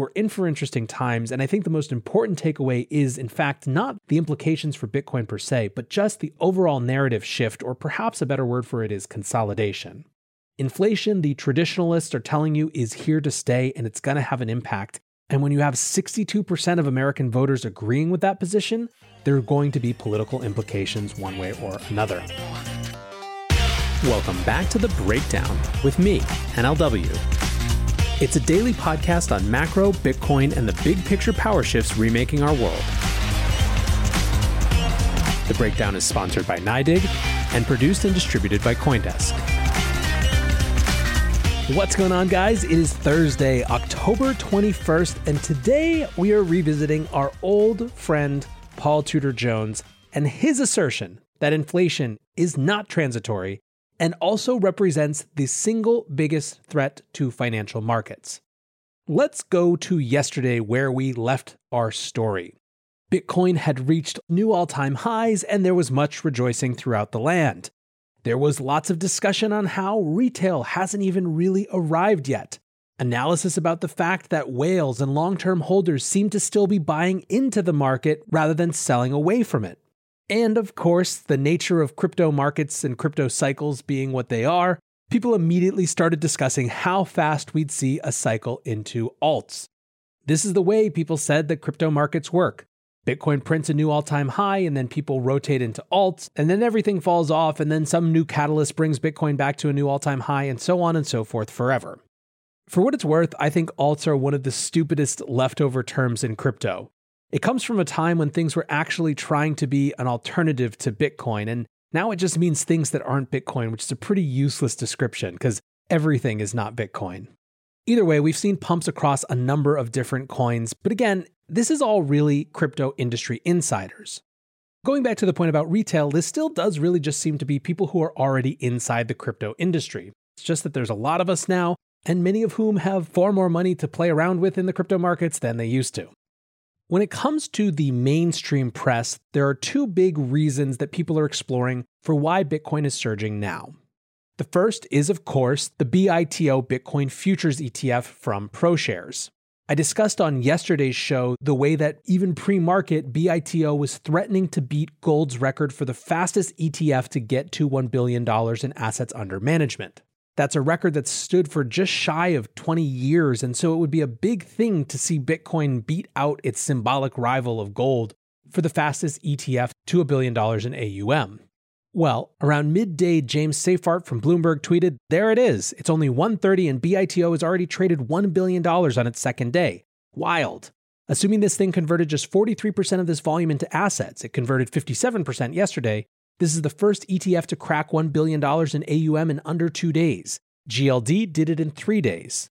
we're in for interesting times. And I think the most important takeaway is, in fact, not the implications for Bitcoin per se, but just the overall narrative shift, or perhaps a better word for it is consolidation. Inflation, the traditionalists are telling you, is here to stay and it's going to have an impact. And when you have 62% of American voters agreeing with that position, there are going to be political implications one way or another. Welcome back to The Breakdown with me, NLW. It's a daily podcast on macro, Bitcoin, and the big picture power shifts remaking our world. The breakdown is sponsored by NYDIG and produced and distributed by Coindesk. What's going on, guys? It is Thursday, October 21st, and today we are revisiting our old friend Paul Tudor Jones and his assertion that inflation is not transitory and also represents the single biggest threat to financial markets. Let's go to yesterday where we left our story. Bitcoin had reached new all time highs, and there was much rejoicing throughout the land. There was lots of discussion on how retail hasn't even really arrived yet. Analysis about the fact that whales and long term holders seem to still be buying into the market rather than selling away from it. And of course, the nature of crypto markets and crypto cycles being what they are, people immediately started discussing how fast we'd see a cycle into alts. This is the way people said that crypto markets work. Bitcoin prints a new all time high, and then people rotate into alts, and then everything falls off, and then some new catalyst brings Bitcoin back to a new all time high, and so on and so forth forever. For what it's worth, I think alts are one of the stupidest leftover terms in crypto. It comes from a time when things were actually trying to be an alternative to Bitcoin, and now it just means things that aren't Bitcoin, which is a pretty useless description because everything is not Bitcoin. Either way, we've seen pumps across a number of different coins, but again, this is all really crypto industry insiders. Going back to the point about retail, this still does really just seem to be people who are already inside the crypto industry. It's just that there's a lot of us now, and many of whom have far more money to play around with in the crypto markets than they used to. When it comes to the mainstream press, there are two big reasons that people are exploring for why Bitcoin is surging now. The first is, of course, the BITO Bitcoin Futures ETF from ProShares. I discussed on yesterday's show the way that even pre market, BITO was threatening to beat gold's record for the fastest ETF to get to $1 billion in assets under management. That's a record that stood for just shy of 20 years, and so it would be a big thing to see Bitcoin beat out its symbolic rival of gold for the fastest ETF to a billion dollars in AUM. Well, around midday, James Seyffart from Bloomberg tweeted, "There it is. It's only 1:30 and BITO has already traded 1 billion dollars on its second day. Wild." Assuming this thing converted just 43% of this volume into assets, it converted 57% yesterday, this is the first ETF to crack $1 billion in AUM in under two days. GLD did it in three days.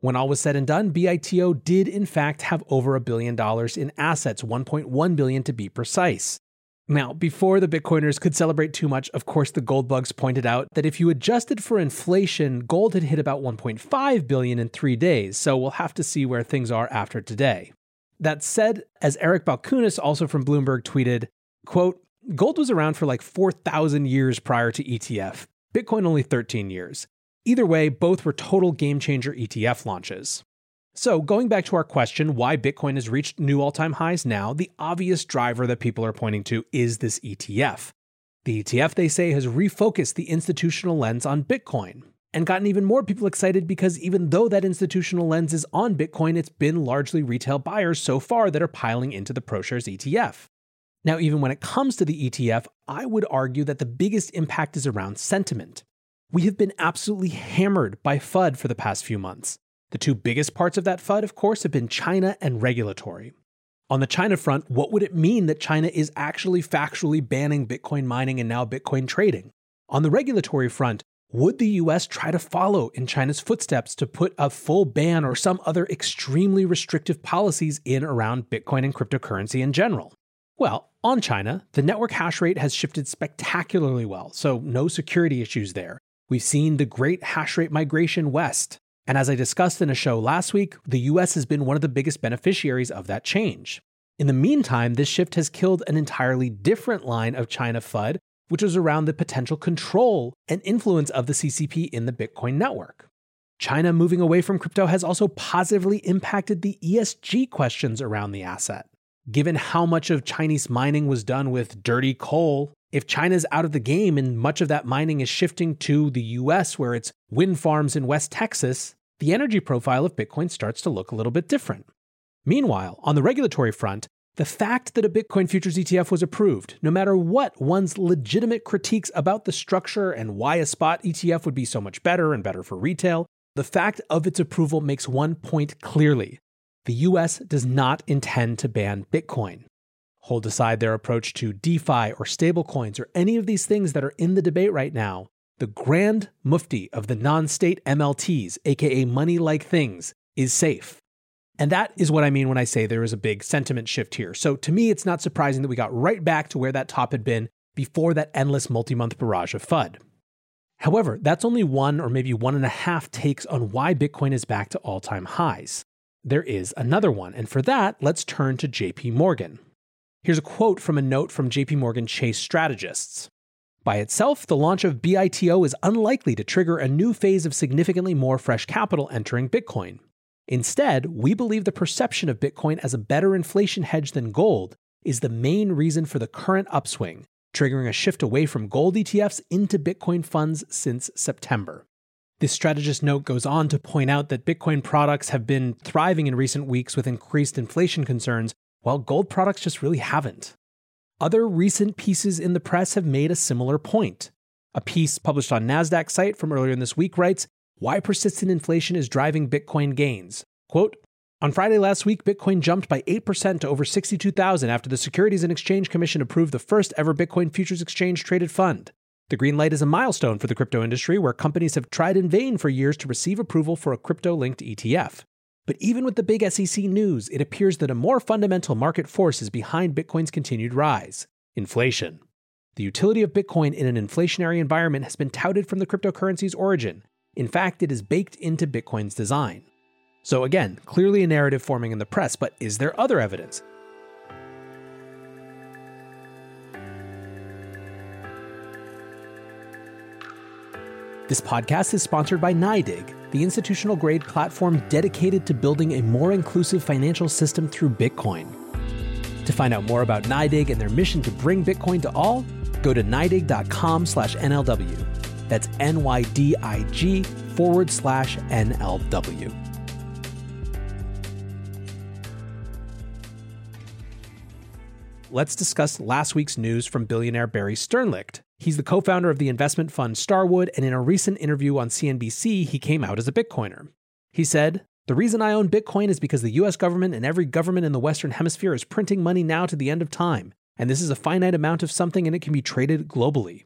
When all was said and done, BITO did in fact have over a billion dollars in assets, 1.1 billion to be precise. Now, before the Bitcoiners could celebrate too much, of course, the gold bugs pointed out that if you adjusted for inflation, gold had hit about 1.5 billion in three days, so we'll have to see where things are after today. That said, as Eric Balchunas, also from Bloomberg, tweeted, quote, Gold was around for like 4,000 years prior to ETF, Bitcoin only 13 years. Either way, both were total game changer ETF launches. So, going back to our question why Bitcoin has reached new all time highs now, the obvious driver that people are pointing to is this ETF. The ETF, they say, has refocused the institutional lens on Bitcoin and gotten even more people excited because even though that institutional lens is on Bitcoin, it's been largely retail buyers so far that are piling into the ProShares ETF. Now, even when it comes to the ETF, I would argue that the biggest impact is around sentiment. We have been absolutely hammered by FUD for the past few months. The two biggest parts of that FUD, of course, have been China and regulatory. On the China front, what would it mean that China is actually factually banning Bitcoin mining and now Bitcoin trading? On the regulatory front, would the US try to follow in China's footsteps to put a full ban or some other extremely restrictive policies in around Bitcoin and cryptocurrency in general? Well, on China, the network hash rate has shifted spectacularly well, so no security issues there. We've seen the great hash rate migration west. And as I discussed in a show last week, the US has been one of the biggest beneficiaries of that change. In the meantime, this shift has killed an entirely different line of China FUD, which was around the potential control and influence of the CCP in the Bitcoin network. China moving away from crypto has also positively impacted the ESG questions around the asset. Given how much of Chinese mining was done with dirty coal, if China's out of the game and much of that mining is shifting to the US, where it's wind farms in West Texas, the energy profile of Bitcoin starts to look a little bit different. Meanwhile, on the regulatory front, the fact that a Bitcoin futures ETF was approved, no matter what one's legitimate critiques about the structure and why a spot ETF would be so much better and better for retail, the fact of its approval makes one point clearly the US does not intend to ban Bitcoin. Hold aside their approach to DeFi or stablecoins or any of these things that are in the debate right now, the grand mufti of the non state MLTs, aka money like things, is safe. And that is what I mean when I say there is a big sentiment shift here. So to me, it's not surprising that we got right back to where that top had been before that endless multi month barrage of FUD. However, that's only one or maybe one and a half takes on why Bitcoin is back to all time highs. There is another one, and for that, let's turn to JP Morgan. Here's a quote from a note from JP Morgan Chase strategists. By itself, the launch of BITO is unlikely to trigger a new phase of significantly more fresh capital entering Bitcoin. Instead, we believe the perception of Bitcoin as a better inflation hedge than gold is the main reason for the current upswing, triggering a shift away from gold ETFs into Bitcoin funds since September. This strategist note goes on to point out that Bitcoin products have been thriving in recent weeks with increased inflation concerns, while gold products just really haven't. Other recent pieces in the press have made a similar point. A piece published on Nasdaq site from earlier in this week writes, "Why persistent inflation is driving Bitcoin gains." Quote, on Friday last week, Bitcoin jumped by 8% to over 62,000 after the Securities and Exchange Commission approved the first ever Bitcoin futures exchange traded fund. The green light is a milestone for the crypto industry where companies have tried in vain for years to receive approval for a crypto linked ETF. But even with the big SEC news, it appears that a more fundamental market force is behind Bitcoin's continued rise inflation. The utility of Bitcoin in an inflationary environment has been touted from the cryptocurrency's origin. In fact, it is baked into Bitcoin's design. So, again, clearly a narrative forming in the press, but is there other evidence? This podcast is sponsored by NYDIG, the institutional grade platform dedicated to building a more inclusive financial system through Bitcoin. To find out more about NYDIG and their mission to bring Bitcoin to all, go to NYDIG.com slash NLW. That's N-Y-D-I-G forward slash NLW. let's discuss last week's news from billionaire Barry Sternlicht. He's the co founder of the investment fund Starwood, and in a recent interview on CNBC, he came out as a Bitcoiner. He said, The reason I own Bitcoin is because the US government and every government in the Western Hemisphere is printing money now to the end of time, and this is a finite amount of something and it can be traded globally.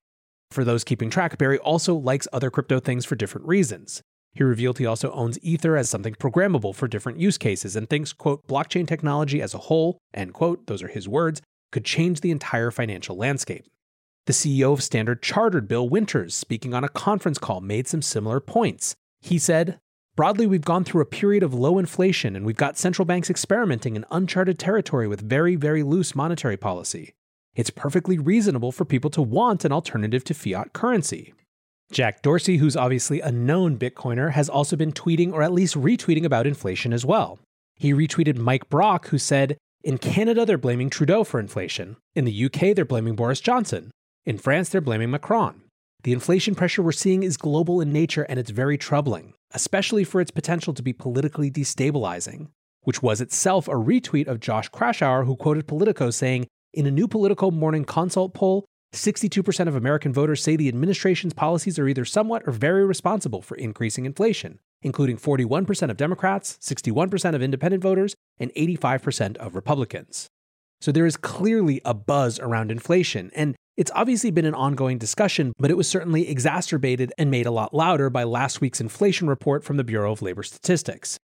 For those keeping track, Barry also likes other crypto things for different reasons. He revealed he also owns Ether as something programmable for different use cases and thinks, quote, blockchain technology as a whole, end quote, those are his words, could change the entire financial landscape. The CEO of Standard Chartered, Bill Winters, speaking on a conference call, made some similar points. He said, Broadly, we've gone through a period of low inflation and we've got central banks experimenting in uncharted territory with very, very loose monetary policy. It's perfectly reasonable for people to want an alternative to fiat currency. Jack Dorsey, who's obviously a known Bitcoiner, has also been tweeting or at least retweeting about inflation as well. He retweeted Mike Brock, who said, in Canada, they're blaming Trudeau for inflation. In the UK, they're blaming Boris Johnson. In France, they're blaming Macron. The inflation pressure we're seeing is global in nature and it's very troubling, especially for its potential to be politically destabilizing, which was itself a retweet of Josh Kraushaar, who quoted Politico saying, In a new Politico Morning Consult poll, 62% of American voters say the administration's policies are either somewhat or very responsible for increasing inflation including 41% of Democrats, 61% of independent voters, and 85% of Republicans. So there is clearly a buzz around inflation, and it's obviously been an ongoing discussion, but it was certainly exacerbated and made a lot louder by last week's inflation report from the Bureau of Labor Statistics.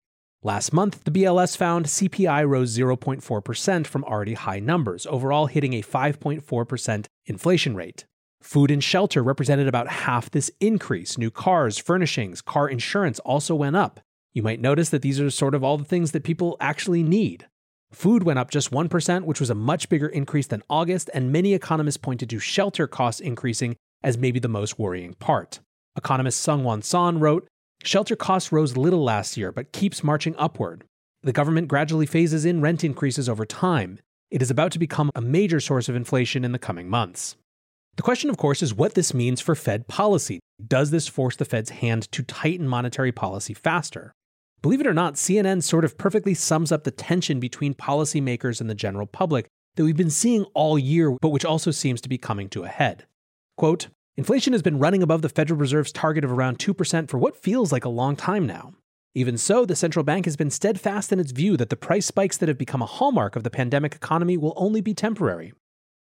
Last month, the BLS found CPI rose 0.4% from already high numbers, overall hitting a 5.4% inflation rate. Food and shelter represented about half this increase. New cars, furnishings, car insurance also went up. You might notice that these are sort of all the things that people actually need. Food went up just 1%, which was a much bigger increase than August, and many economists pointed to shelter costs increasing as maybe the most worrying part. Economist Seung-Won Son wrote, Shelter costs rose little last year, but keeps marching upward. The government gradually phases in rent increases over time. It is about to become a major source of inflation in the coming months. The question, of course, is what this means for Fed policy. Does this force the Fed's hand to tighten monetary policy faster? Believe it or not, CNN sort of perfectly sums up the tension between policymakers and the general public that we've been seeing all year, but which also seems to be coming to a head. Quote Inflation has been running above the Federal Reserve's target of around 2% for what feels like a long time now. Even so, the central bank has been steadfast in its view that the price spikes that have become a hallmark of the pandemic economy will only be temporary.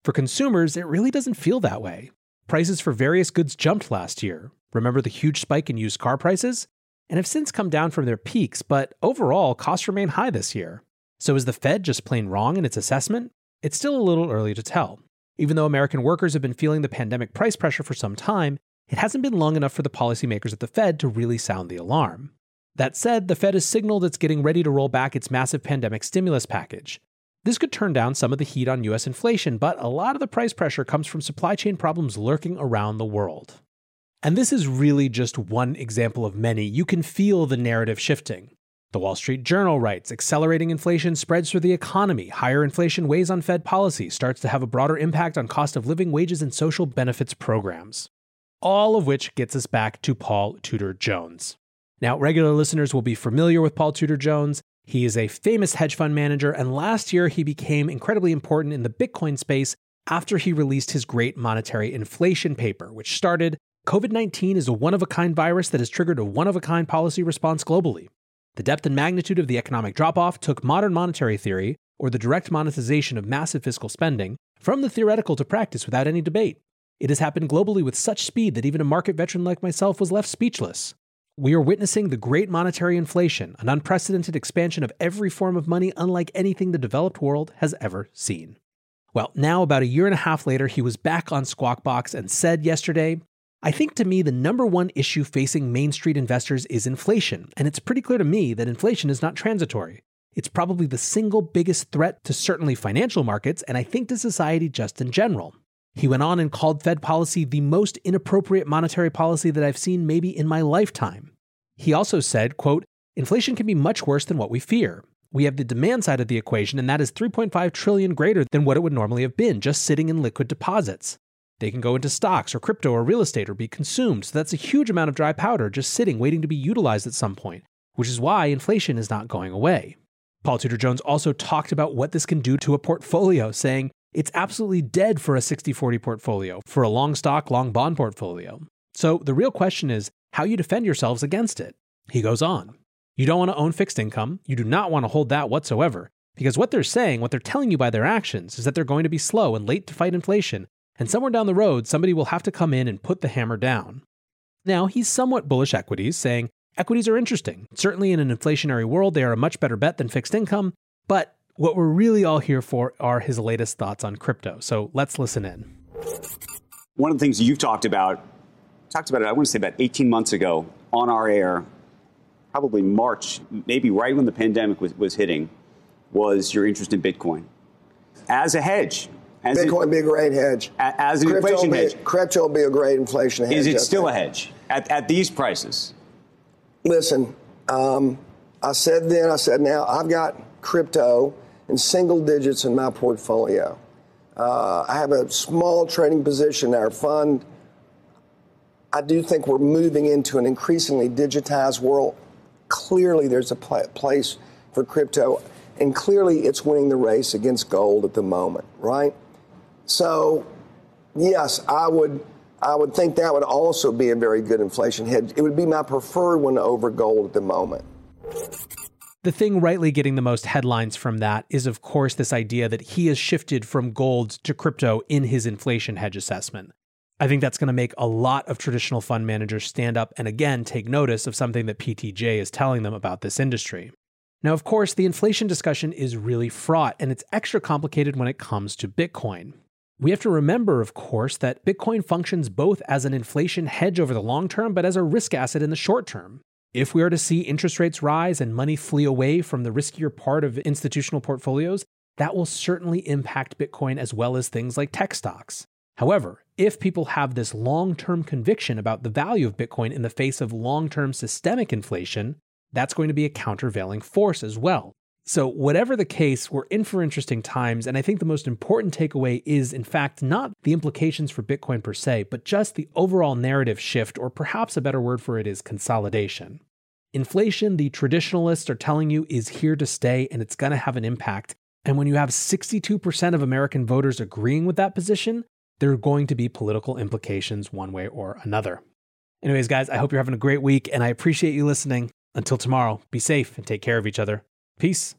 For consumers, it really doesn't feel that way. Prices for various goods jumped last year. Remember the huge spike in used car prices? And have since come down from their peaks, but overall, costs remain high this year. So is the Fed just plain wrong in its assessment? It's still a little early to tell. Even though American workers have been feeling the pandemic price pressure for some time, it hasn't been long enough for the policymakers at the Fed to really sound the alarm. That said, the Fed has signaled it's getting ready to roll back its massive pandemic stimulus package. This could turn down some of the heat on US inflation, but a lot of the price pressure comes from supply chain problems lurking around the world. And this is really just one example of many. You can feel the narrative shifting. The Wall Street Journal writes accelerating inflation spreads through the economy. Higher inflation weighs on Fed policy, starts to have a broader impact on cost of living, wages, and social benefits programs. All of which gets us back to Paul Tudor Jones. Now, regular listeners will be familiar with Paul Tudor Jones. He is a famous hedge fund manager, and last year he became incredibly important in the Bitcoin space after he released his great monetary inflation paper, which started COVID 19 is a one of a kind virus that has triggered a one of a kind policy response globally. The depth and magnitude of the economic drop off took modern monetary theory, or the direct monetization of massive fiscal spending, from the theoretical to practice without any debate. It has happened globally with such speed that even a market veteran like myself was left speechless. We are witnessing the great monetary inflation, an unprecedented expansion of every form of money unlike anything the developed world has ever seen. Well, now, about a year and a half later, he was back on Squawk Box and said yesterday I think to me, the number one issue facing Main Street investors is inflation, and it's pretty clear to me that inflation is not transitory. It's probably the single biggest threat to certainly financial markets, and I think to society just in general. He went on and called Fed policy the most inappropriate monetary policy that I've seen maybe in my lifetime. He also said, quote, inflation can be much worse than what we fear. We have the demand side of the equation, and that is 3.5 trillion greater than what it would normally have been, just sitting in liquid deposits. They can go into stocks or crypto or real estate or be consumed. So that's a huge amount of dry powder just sitting, waiting to be utilized at some point, which is why inflation is not going away. Paul Tudor Jones also talked about what this can do to a portfolio, saying it's absolutely dead for a 60 40 portfolio, for a long stock, long bond portfolio. So the real question is how you defend yourselves against it. He goes on. You don't want to own fixed income. You do not want to hold that whatsoever. Because what they're saying, what they're telling you by their actions, is that they're going to be slow and late to fight inflation and somewhere down the road, somebody will have to come in and put the hammer down. Now, he's somewhat bullish equities, saying equities are interesting. Certainly, in an inflationary world, they are a much better bet than fixed income. But what we're really all here for are his latest thoughts on crypto. So let's listen in. One of the things you've talked about, talked about it, I want to say about 18 months ago on our air, probably March, maybe right when the pandemic was, was hitting, was your interest in Bitcoin as a hedge as Bitcoin it, be a great hedge. As an crypto inflation be, hedge. Crypto will be a great inflation hedge. Is it still a hedge at, at these prices? Listen, um, I said then, I said now, I've got crypto in single digits in my portfolio. Uh, I have a small trading position in our fund. I do think we're moving into an increasingly digitized world. Clearly, there's a pl- place for crypto, and clearly, it's winning the race against gold at the moment, right? So, yes, I would. I would think that would also be a very good inflation hedge. It would be my preferred one over gold at the moment. The thing rightly getting the most headlines from that is, of course, this idea that he has shifted from gold to crypto in his inflation hedge assessment. I think that's going to make a lot of traditional fund managers stand up and again take notice of something that PTJ is telling them about this industry. Now, of course, the inflation discussion is really fraught and it's extra complicated when it comes to Bitcoin. We have to remember, of course, that Bitcoin functions both as an inflation hedge over the long term, but as a risk asset in the short term. If we are to see interest rates rise and money flee away from the riskier part of institutional portfolios, that will certainly impact Bitcoin as well as things like tech stocks. However, if people have this long term conviction about the value of Bitcoin in the face of long term systemic inflation, that's going to be a countervailing force as well. So, whatever the case, we're in for interesting times. And I think the most important takeaway is, in fact, not the implications for Bitcoin per se, but just the overall narrative shift, or perhaps a better word for it is consolidation. Inflation, the traditionalists are telling you, is here to stay and it's going to have an impact. And when you have 62% of American voters agreeing with that position, there are going to be political implications one way or another. Anyways, guys, I hope you're having a great week and I appreciate you listening. Until tomorrow, be safe and take care of each other. Peace.